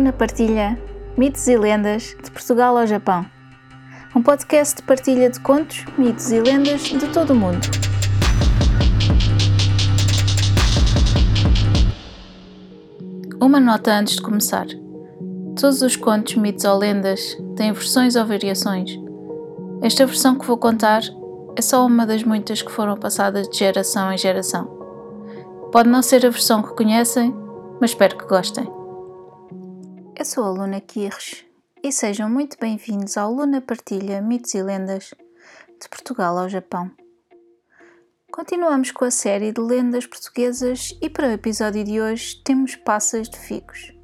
Luna partilha mitos e lendas de Portugal ao Japão. Um podcast de partilha de contos, mitos e lendas de todo o mundo. Uma nota antes de começar. Todos os contos, mitos ou lendas têm versões ou variações. Esta versão que vou contar é só uma das muitas que foram passadas de geração em geração. Pode não ser a versão que conhecem, mas espero que gostem. Eu sou a Luna Quirres e sejam muito bem-vindos ao Luna Partilha Mitos e Lendas de Portugal ao Japão. Continuamos com a série de lendas portuguesas e para o episódio de hoje temos Passas de Figos.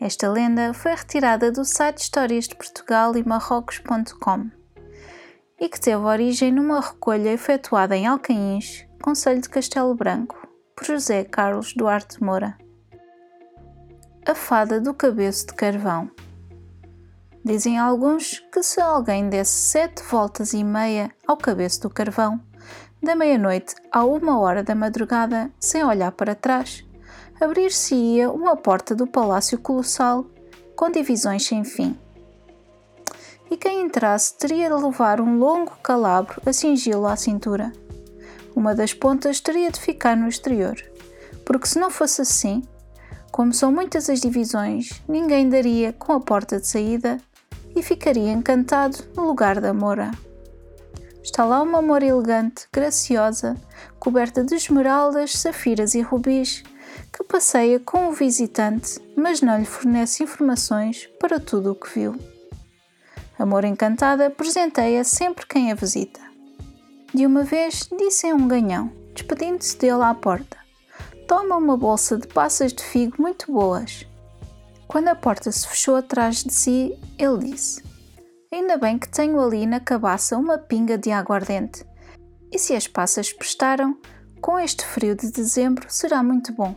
Esta lenda foi retirada do site Histórias de Portugal e Marrocos.com e que teve origem numa recolha efetuada em Alcaíns, Conselho de Castelo Branco, por José Carlos Duarte Moura. A fada do cabeço de carvão. Dizem alguns que se alguém desse sete voltas e meia ao cabeço do carvão, da meia-noite à uma hora da madrugada, sem olhar para trás, abrir-se-ia uma porta do palácio colossal com divisões sem fim. E quem entrasse teria de levar um longo calabro a cingi-lo à cintura. Uma das pontas teria de ficar no exterior, porque se não fosse assim, como são muitas as divisões, ninguém daria com a porta de saída e ficaria encantado no lugar da Moura. Está lá uma Moura elegante, graciosa, coberta de esmeraldas, safiras e rubis, que passeia com o visitante, mas não lhe fornece informações para tudo o que viu. A Moura encantada presenteia sempre quem a visita. De uma vez disse a um ganhão, despedindo-se dele à porta: toma uma bolsa de passas de figo muito boas. Quando a porta se fechou atrás de si, ele disse: Ainda bem que tenho ali na cabaça uma pinga de aguardente. E se as passas prestaram, com este frio de dezembro será muito bom.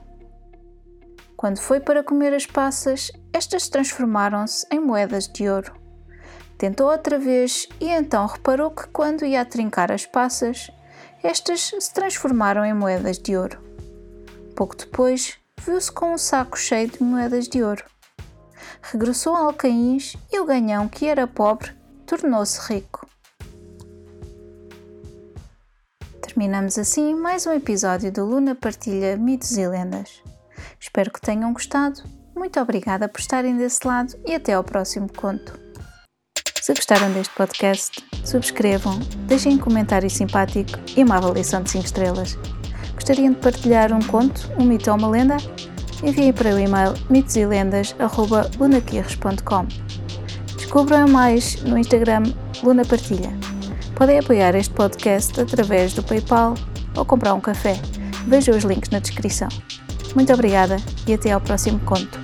Quando foi para comer as passas, estas transformaram-se em moedas de ouro. Tentou outra vez e então reparou que quando ia a trincar as passas, estas se transformaram em moedas de ouro. Pouco depois, viu-se com um saco cheio de moedas de ouro. Regressou a Alcaíns e o ganhão, que era pobre, tornou-se rico. Terminamos assim mais um episódio do Luna Partilha Mitos e Lendas. Espero que tenham gostado. Muito obrigada por estarem desse lado e até ao próximo conto. Se gostaram deste podcast, subscrevam, deixem um comentário simpático e uma avaliação de 5 estrelas. Gostariam de partilhar um conto, um mito ou uma lenda? Enviem para o e-mail mitoselendas.lunaquirres.com Descubram mais no Instagram Luna Partilha. Podem apoiar este podcast através do PayPal ou comprar um café. Vejam os links na descrição. Muito obrigada e até ao próximo conto.